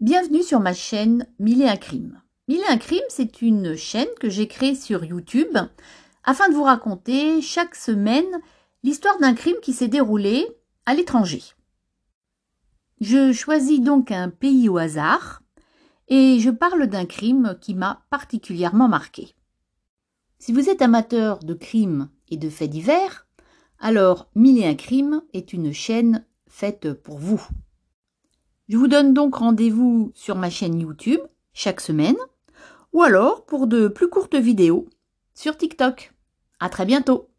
Bienvenue sur ma chaîne Mille et un crime. Mille et un crime, c'est une chaîne que j'ai créée sur YouTube afin de vous raconter chaque semaine l'histoire d'un crime qui s'est déroulé à l'étranger. Je choisis donc un pays au hasard et je parle d'un crime qui m'a particulièrement marqué. Si vous êtes amateur de crimes et de faits divers, alors Mille et un crimes est une chaîne faite pour vous. Je vous donne donc rendez-vous sur ma chaîne YouTube chaque semaine ou alors pour de plus courtes vidéos sur TikTok. À très bientôt!